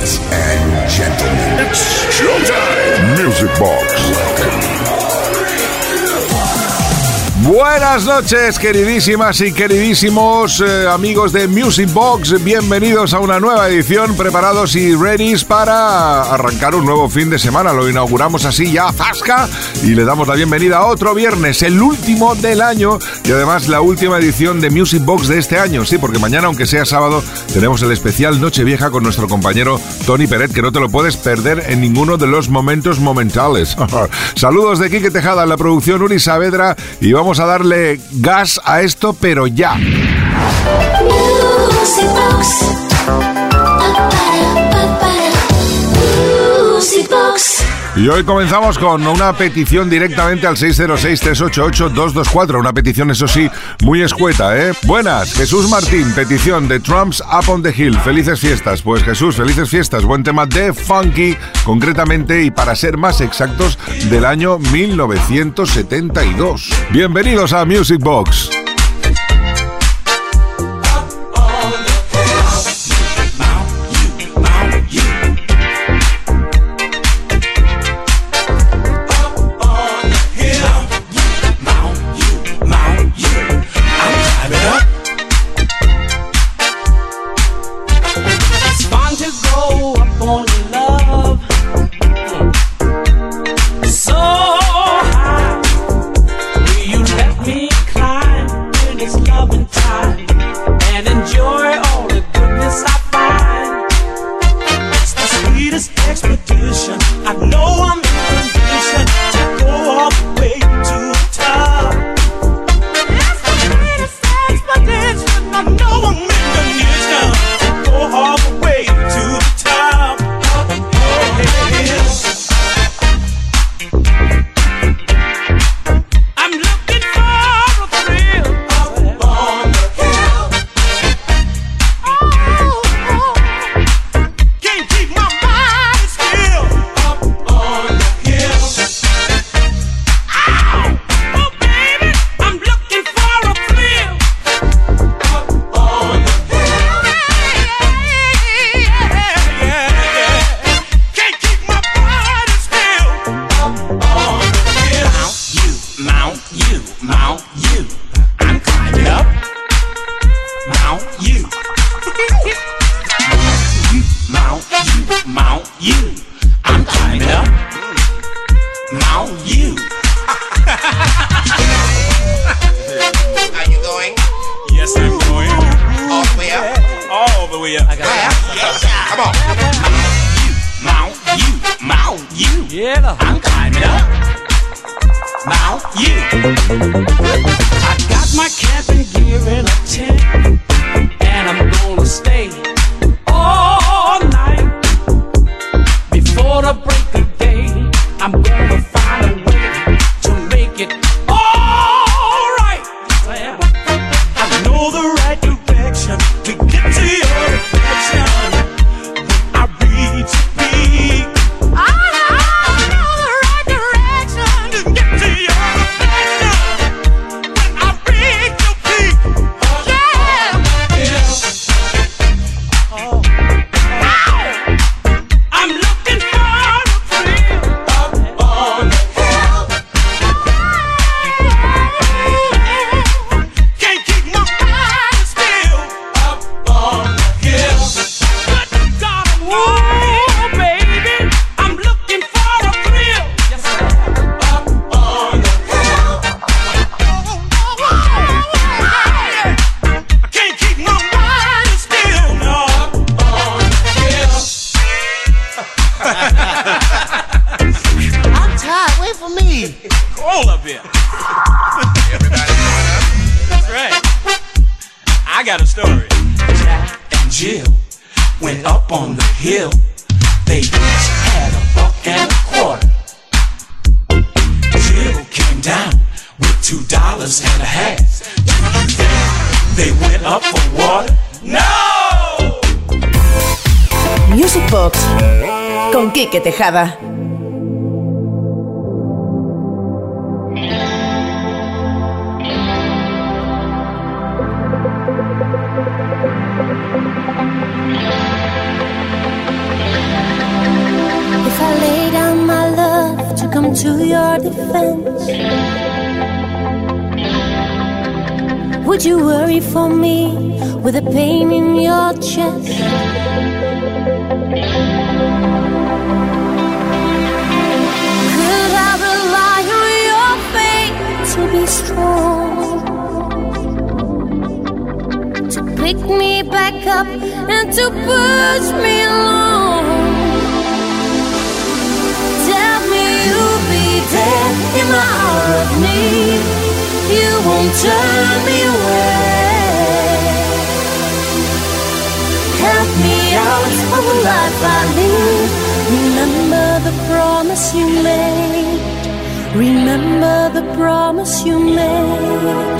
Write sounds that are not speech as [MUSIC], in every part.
Ladies and gentlemen, it's showtime. Music Box. Welcome. Buenas noches, queridísimas y queridísimos eh, amigos de Music Box. Bienvenidos a una nueva edición, preparados y ready para arrancar un nuevo fin de semana. Lo inauguramos así ya, Zasca, y le damos la bienvenida a otro viernes, el último del año y además la última edición de Music Box de este año. Sí, porque mañana, aunque sea sábado, tenemos el especial Nochevieja con nuestro compañero Tony Peret, que no te lo puedes perder en ninguno de los momentos momentales. [LAUGHS] Saludos de Quique Tejada en la producción Uri Saavedra y vamos a darle gas a esto, pero ya. Y hoy comenzamos con una petición directamente al 606-388-224. Una petición, eso sí, muy escueta, ¿eh? Buenas, Jesús Martín, petición de Trump's Up on the Hill. Felices fiestas. Pues Jesús, felices fiestas. Buen tema de Funky, concretamente y para ser más exactos, del año 1972. Bienvenidos a Music Box. nada. If I lay down my love to come to your defense, would you worry for me with a pain in your chest? To be strong? To pick me back up and to push me along? Tell me you'll be there in the hour of need. You won't turn me away. Help me out of the life I lead. Remember the promise you made. Remember the promise you made.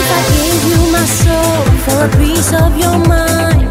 If I gave you my soul for a piece of your mind,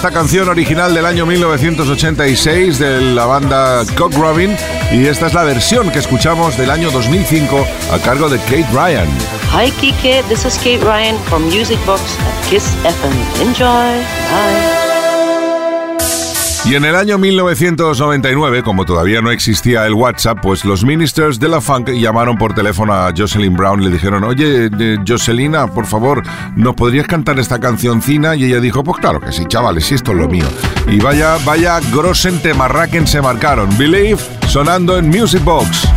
esta canción original del año 1986 de la banda Cock Robin y esta es la versión que escuchamos del año 2005 a cargo de Kate Ryan. Hi, Kike. This is Kate Ryan from Music Box at Kiss FM. Enjoy. Bye. Y en el año 1999, como todavía no existía el WhatsApp, pues los Ministers de la Funk llamaron por teléfono a Jocelyn Brown y le dijeron, oye, eh, Jocelina, por favor, ¿nos podrías cantar esta cancioncina? Y ella dijo, pues claro que sí, chavales, si esto es lo mío. Y vaya, vaya grosen temarraquen se marcaron. Believe sonando en Music Box.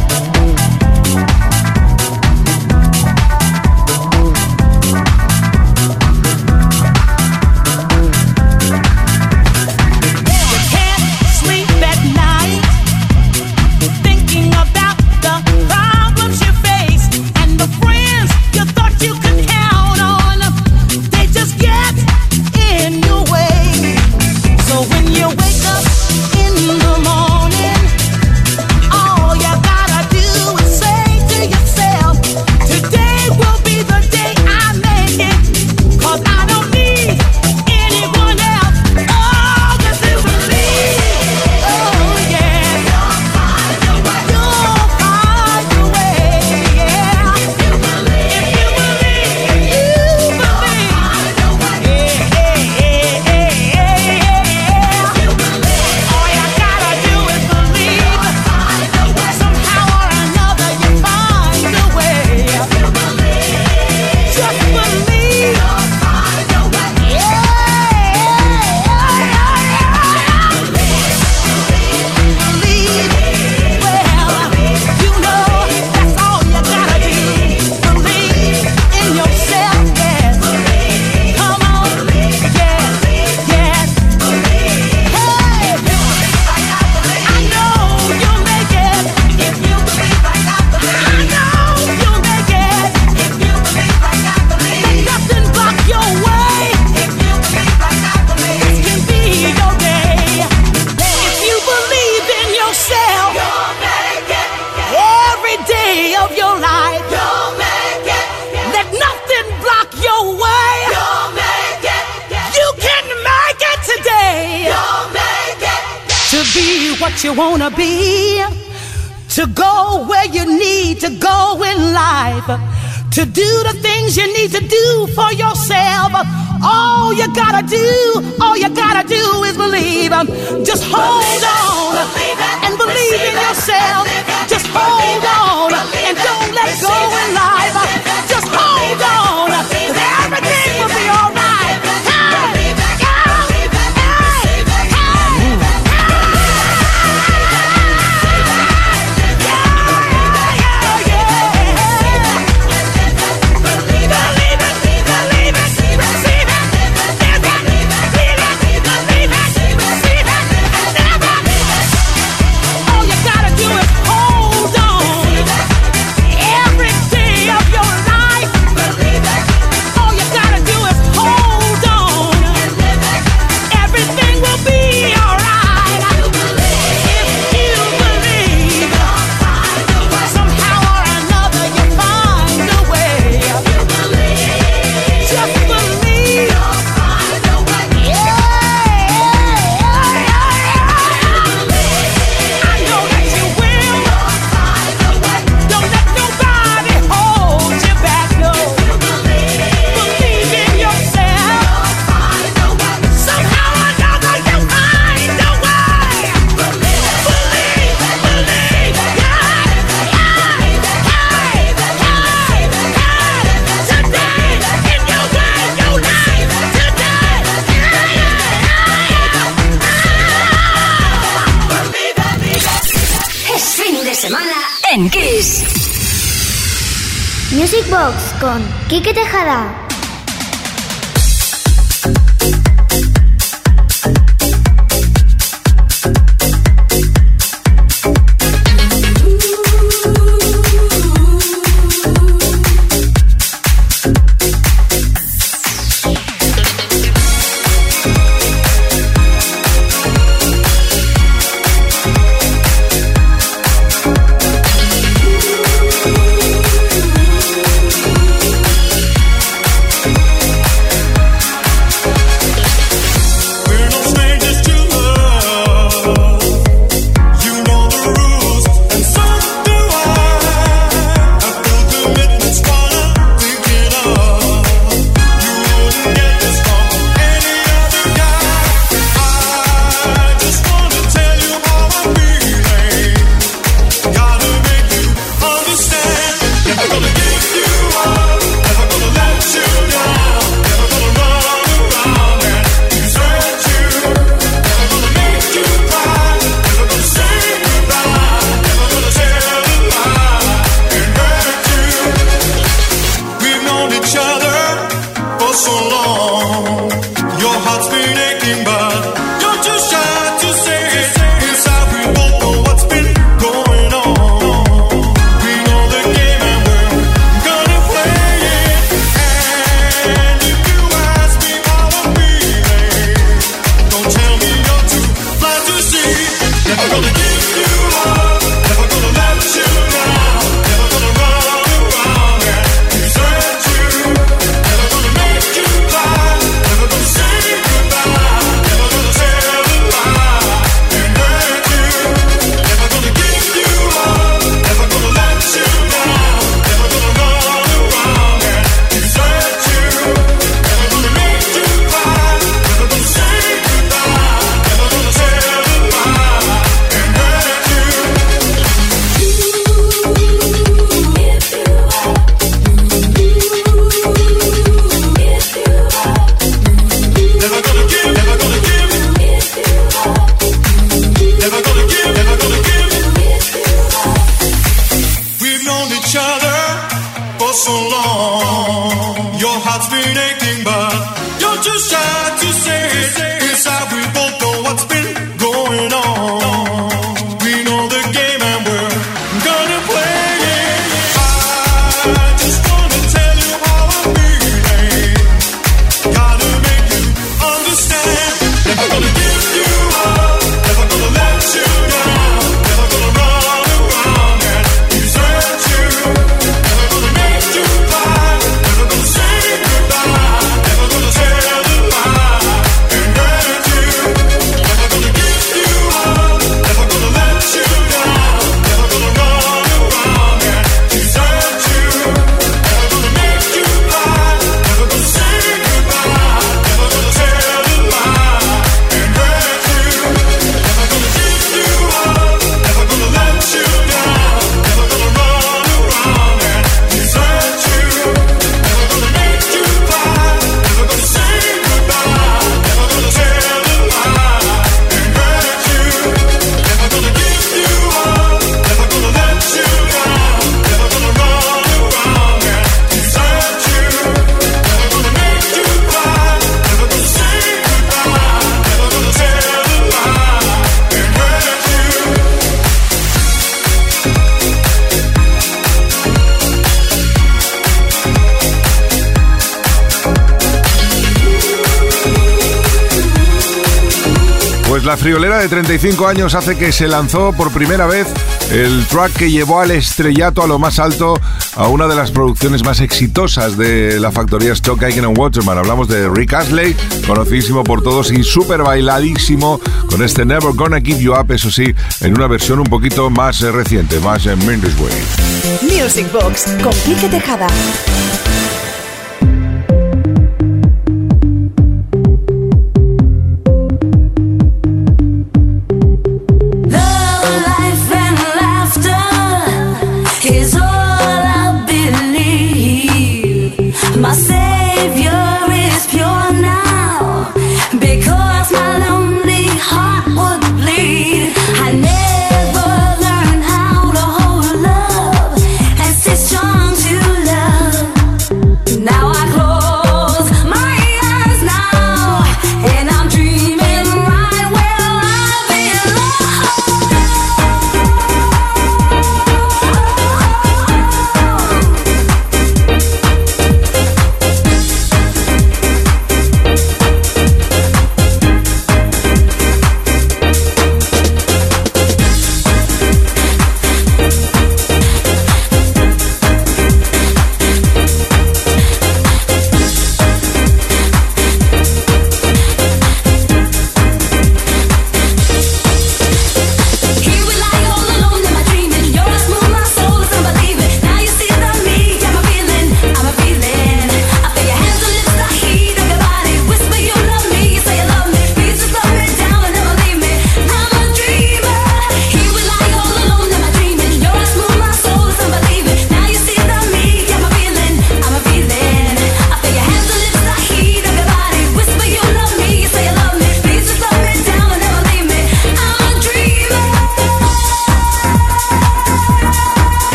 Pues la friolera de 35 años hace que se lanzó por primera vez el track que llevó al estrellato a lo más alto a una de las producciones más exitosas de la factoría Stock Aiken Waterman. Hablamos de Rick Astley, conocidísimo por todos y súper bailadísimo con este Never Gonna Give You Up, eso sí, en una versión un poquito más reciente, más en Mindy's Way. Music Box con Kike Tejada.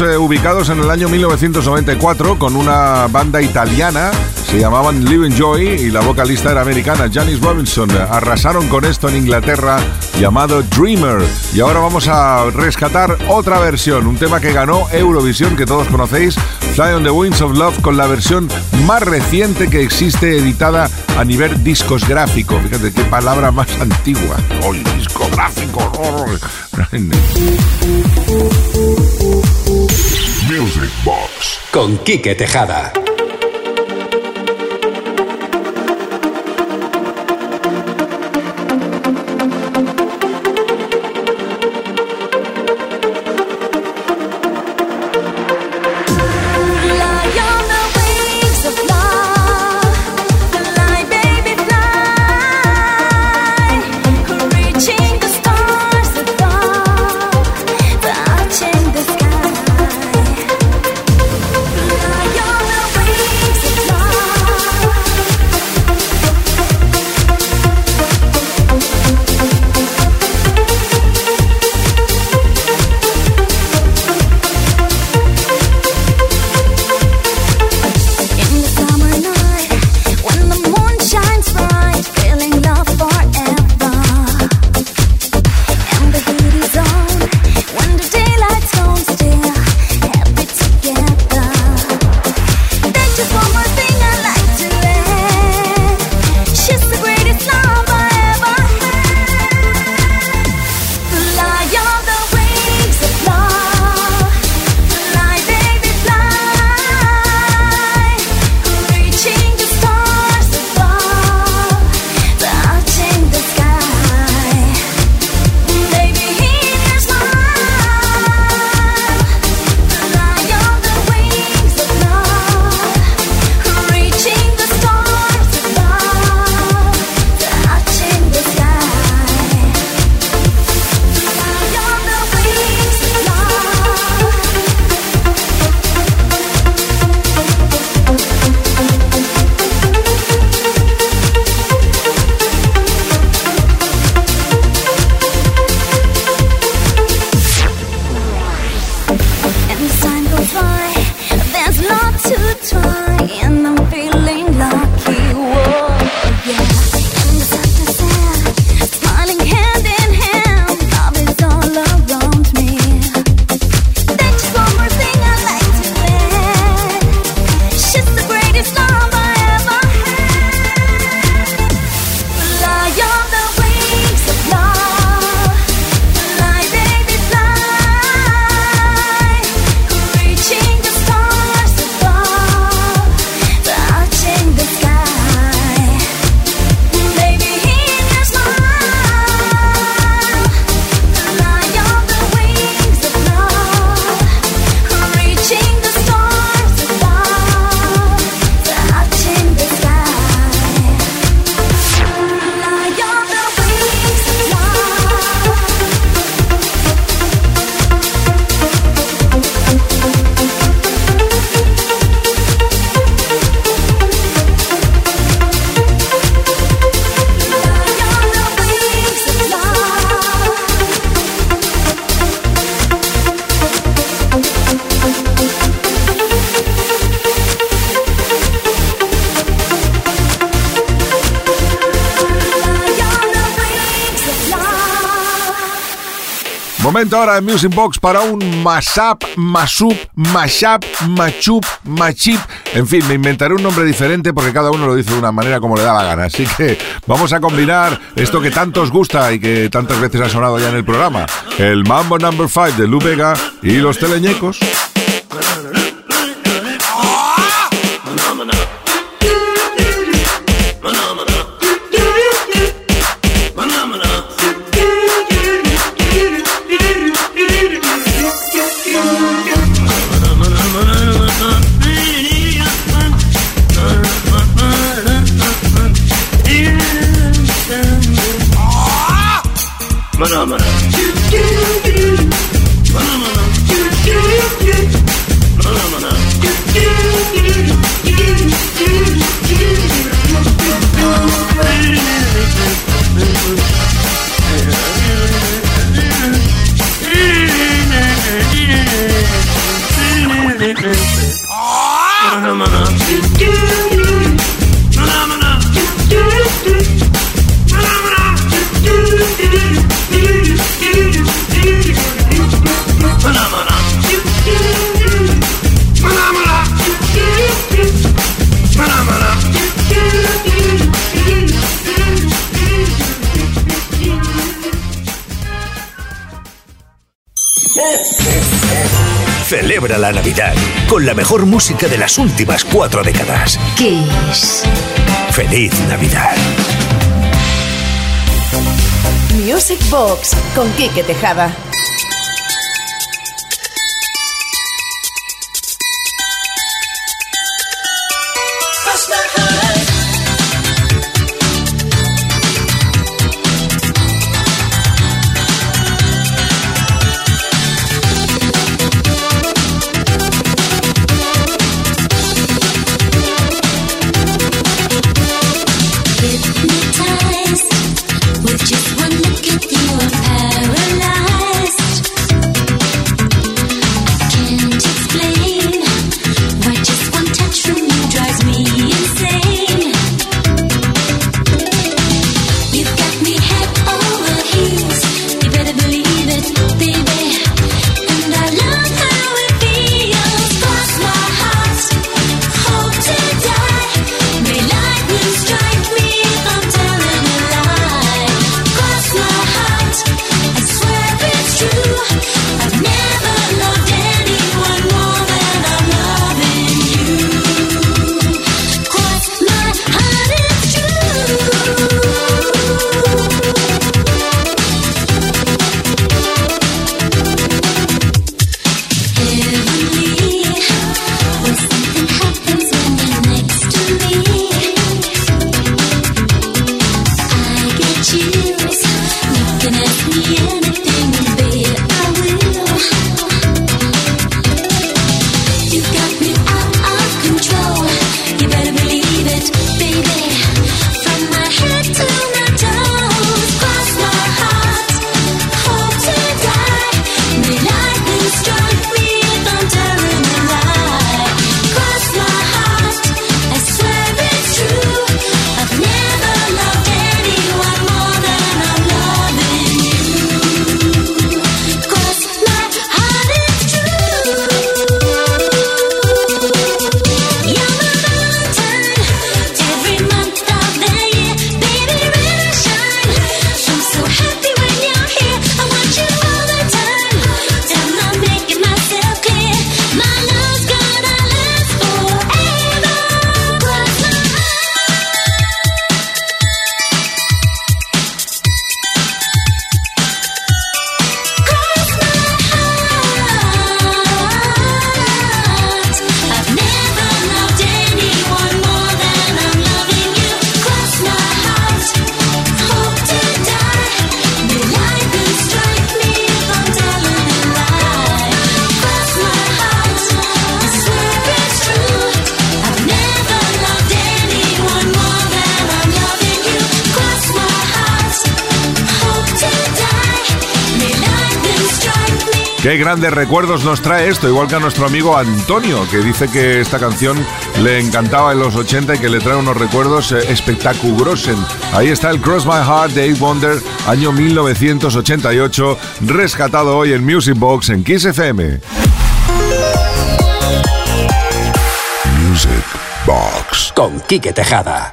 Eh, ubicados en el año 1994 con una banda italiana, se llamaban Living Joy y la vocalista era americana, Janice Robinson. Arrasaron con esto en Inglaterra llamado Dreamer. Y ahora vamos a rescatar otra versión, un tema que ganó Eurovisión que todos conocéis, Fly on the Wings of Love, con la versión más reciente que existe editada a nivel discográfico. Fíjate qué palabra más antigua. Hoy, discográfico. [LAUGHS] Music Box con Quique Tejada. Momento ahora en Music Box para un mashup, mashup, mashup, machup, machip. En fin, me inventaré un nombre diferente porque cada uno lo dice de una manera como le da la gana. Así que vamos a combinar esto que tanto os gusta y que tantas veces ha sonado ya en el programa. El Mambo Number 5 de Lu Vega y los teleñecos. Celebra la Navidad con la mejor música de las últimas cuatro décadas. Kiss. ¡Feliz Navidad! Music Box con Quique Tejada. grandes recuerdos nos trae esto, igual que a nuestro amigo Antonio, que dice que esta canción le encantaba en los 80 y que le trae unos recuerdos eh, espectaculosos. Ahí está el Cross My Heart de Eight Wonder, año 1988, rescatado hoy en Music Box en Kiss FM. Music Box con Quique Tejada.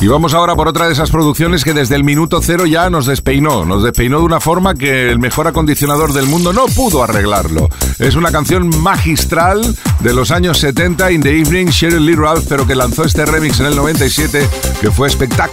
Y vamos ahora por otra de esas producciones que desde el minuto cero ya nos despeinó. Nos despeinó de una forma que el mejor acondicionador del mundo no pudo arreglarlo. Es una canción magistral de los años 70, In the Evening, Sheryl Lee Ralph, pero que lanzó este remix en el 97, que fue espectacular.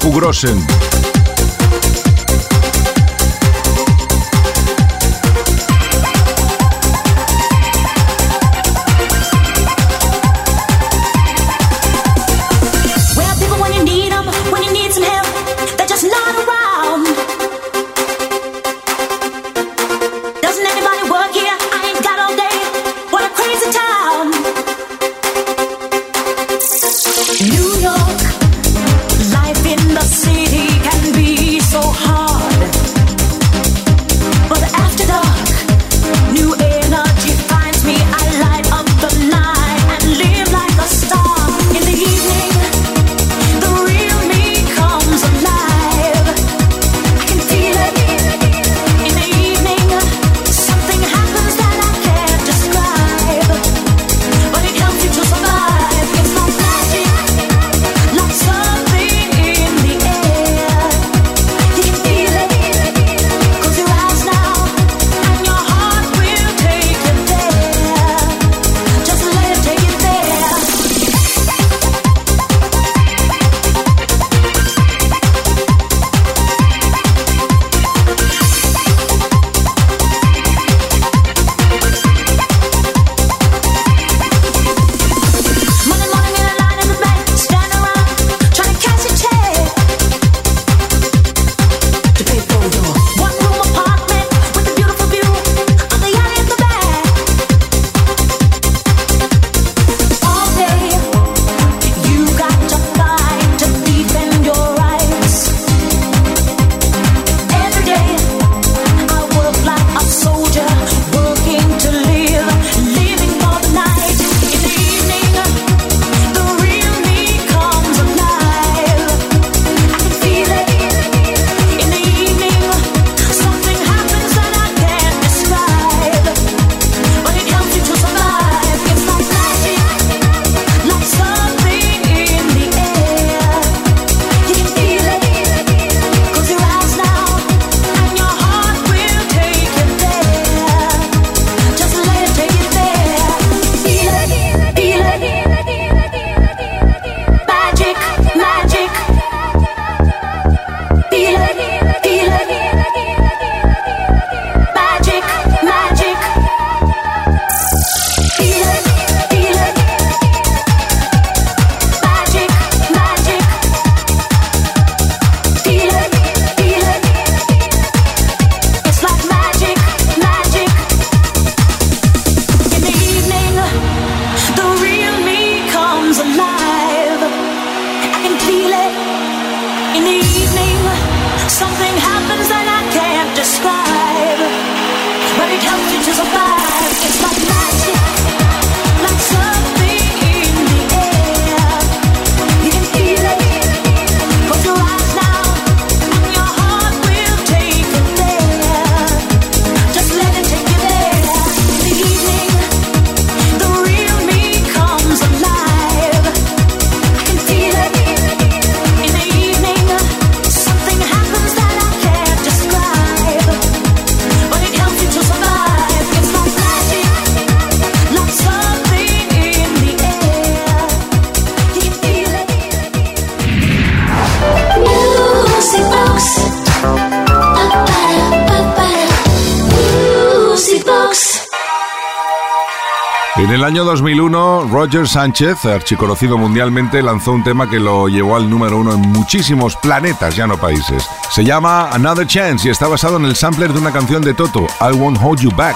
Roger Sánchez, archiconocido mundialmente, lanzó un tema que lo llevó al número uno en muchísimos planetas, ya no países. Se llama Another Chance y está basado en el sampler de una canción de Toto, I Won't Hold You Back.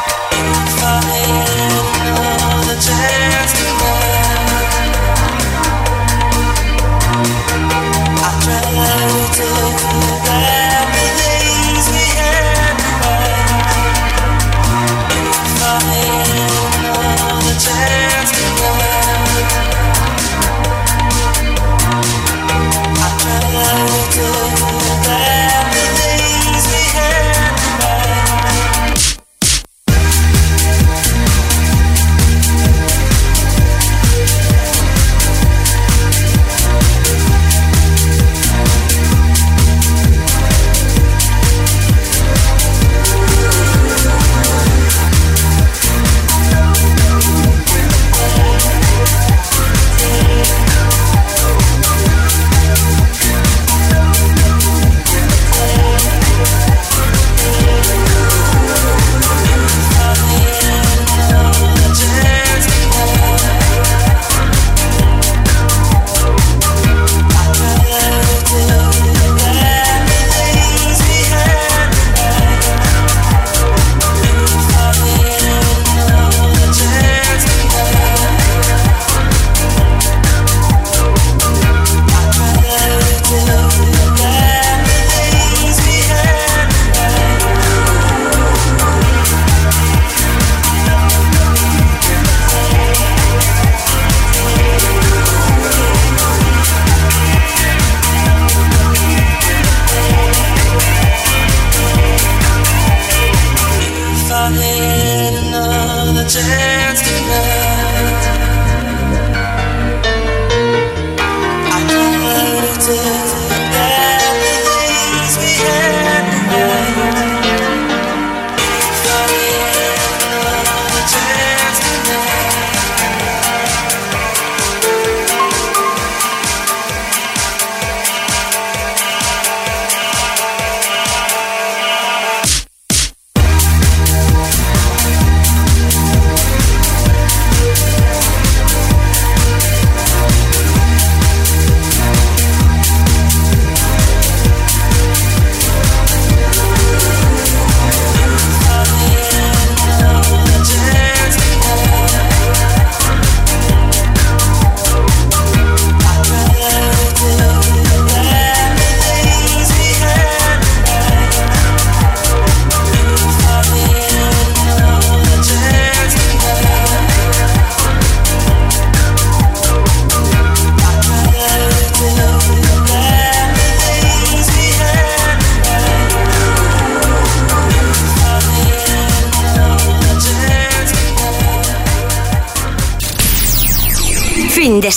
chance tonight.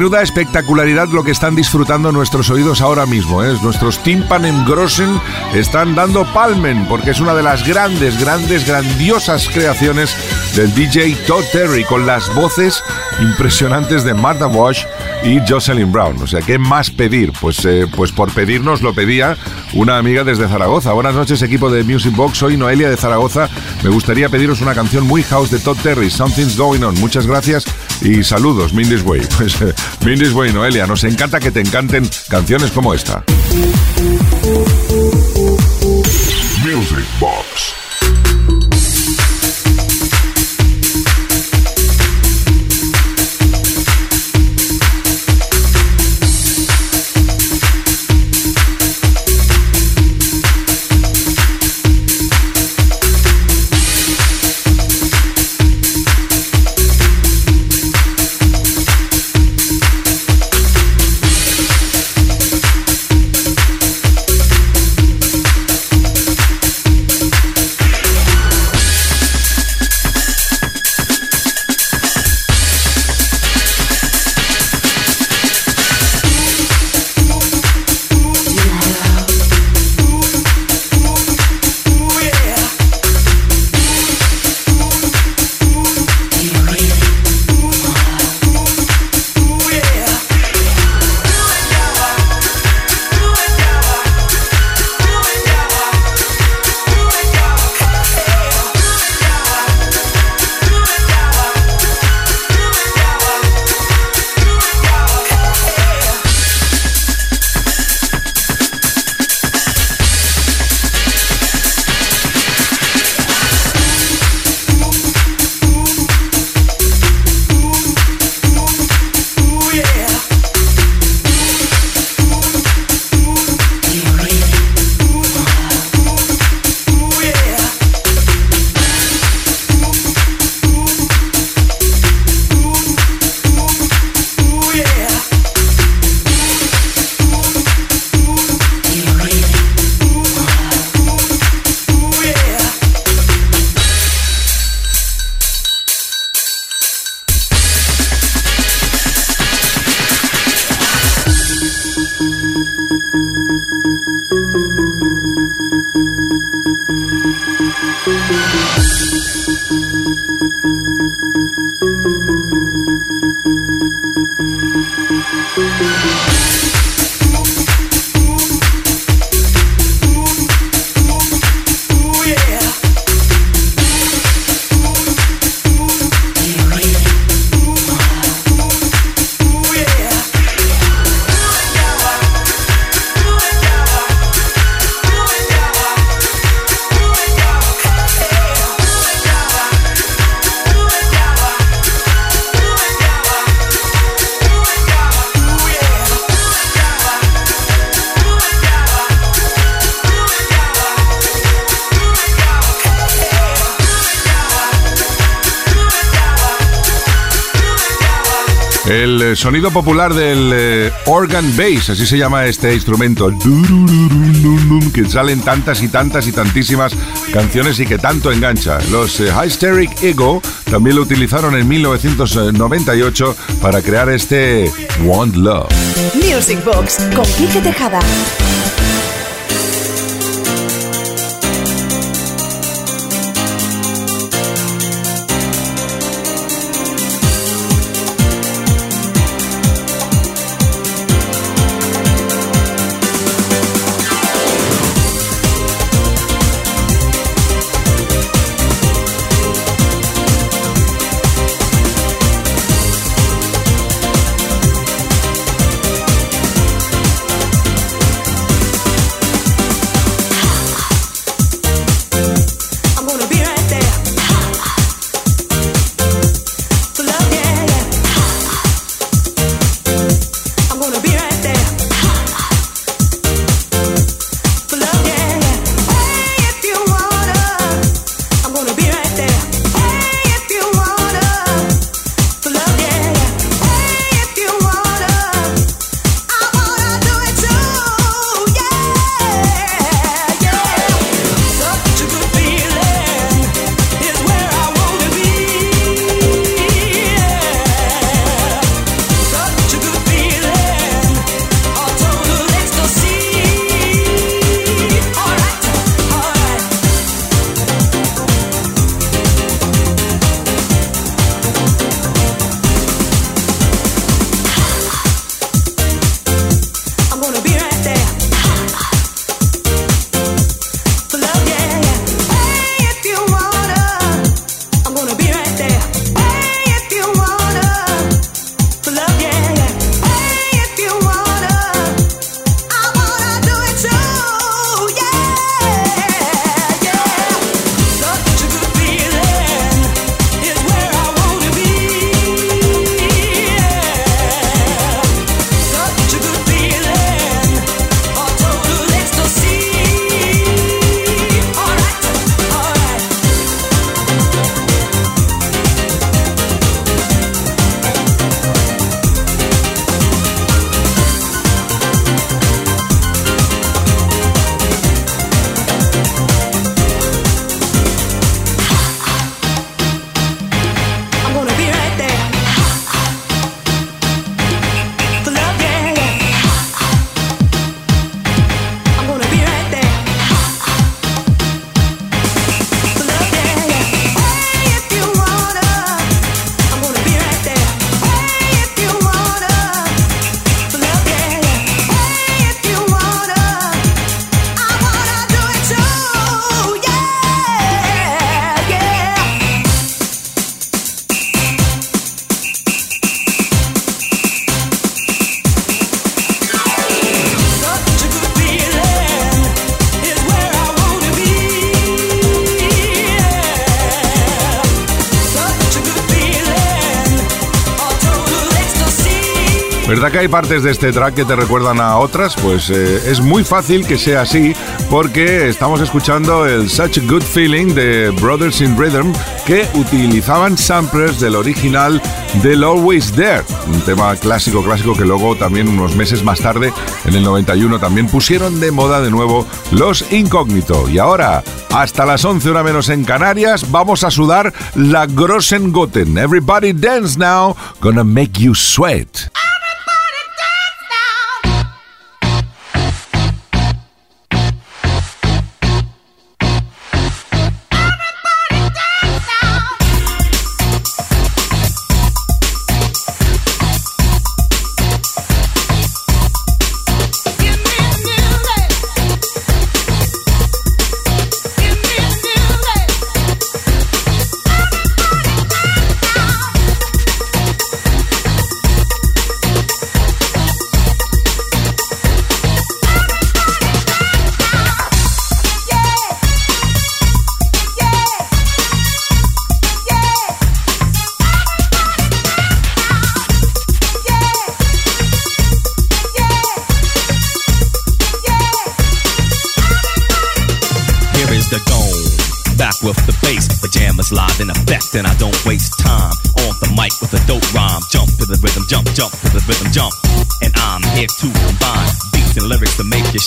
Menuda espectacularidad lo que están disfrutando nuestros oídos ahora mismo. ¿eh? Nuestros Timpanen Grossen están dando palmen porque es una de las grandes, grandes, grandiosas creaciones del DJ Todd Terry con las voces impresionantes de Martha Wash y Jocelyn Brown. O sea, ¿qué más pedir? Pues, eh, pues por pedirnos lo pedía una amiga desde Zaragoza. Buenas noches, equipo de Music Box. Soy Noelia de Zaragoza. Me gustaría pediros una canción muy house de Todd Terry, Something's Going On. Muchas gracias y saludos, Mindy's Way. [LAUGHS] Pues Mindy's Way, Noelia, nos encanta que te encanten canciones como esta. Music Box. Sonido popular del eh, organ bass, así se llama este instrumento, que salen tantas y tantas y tantísimas canciones y que tanto engancha. Los eh, Hysteric Ego también lo utilizaron en 1998 para crear este Want Love. Music Box con Quique Tejada. Hay partes de este track que te recuerdan a otras? Pues eh, es muy fácil que sea así porque estamos escuchando el Such a Good Feeling de Brothers in Rhythm que utilizaban samplers del original del Always There, un tema clásico, clásico que luego también unos meses más tarde, en el 91, también pusieron de moda de nuevo los Incógnito. Y ahora, hasta las 11 hora menos en Canarias, vamos a sudar la Grossengoten. Everybody dance now, gonna make you sweat.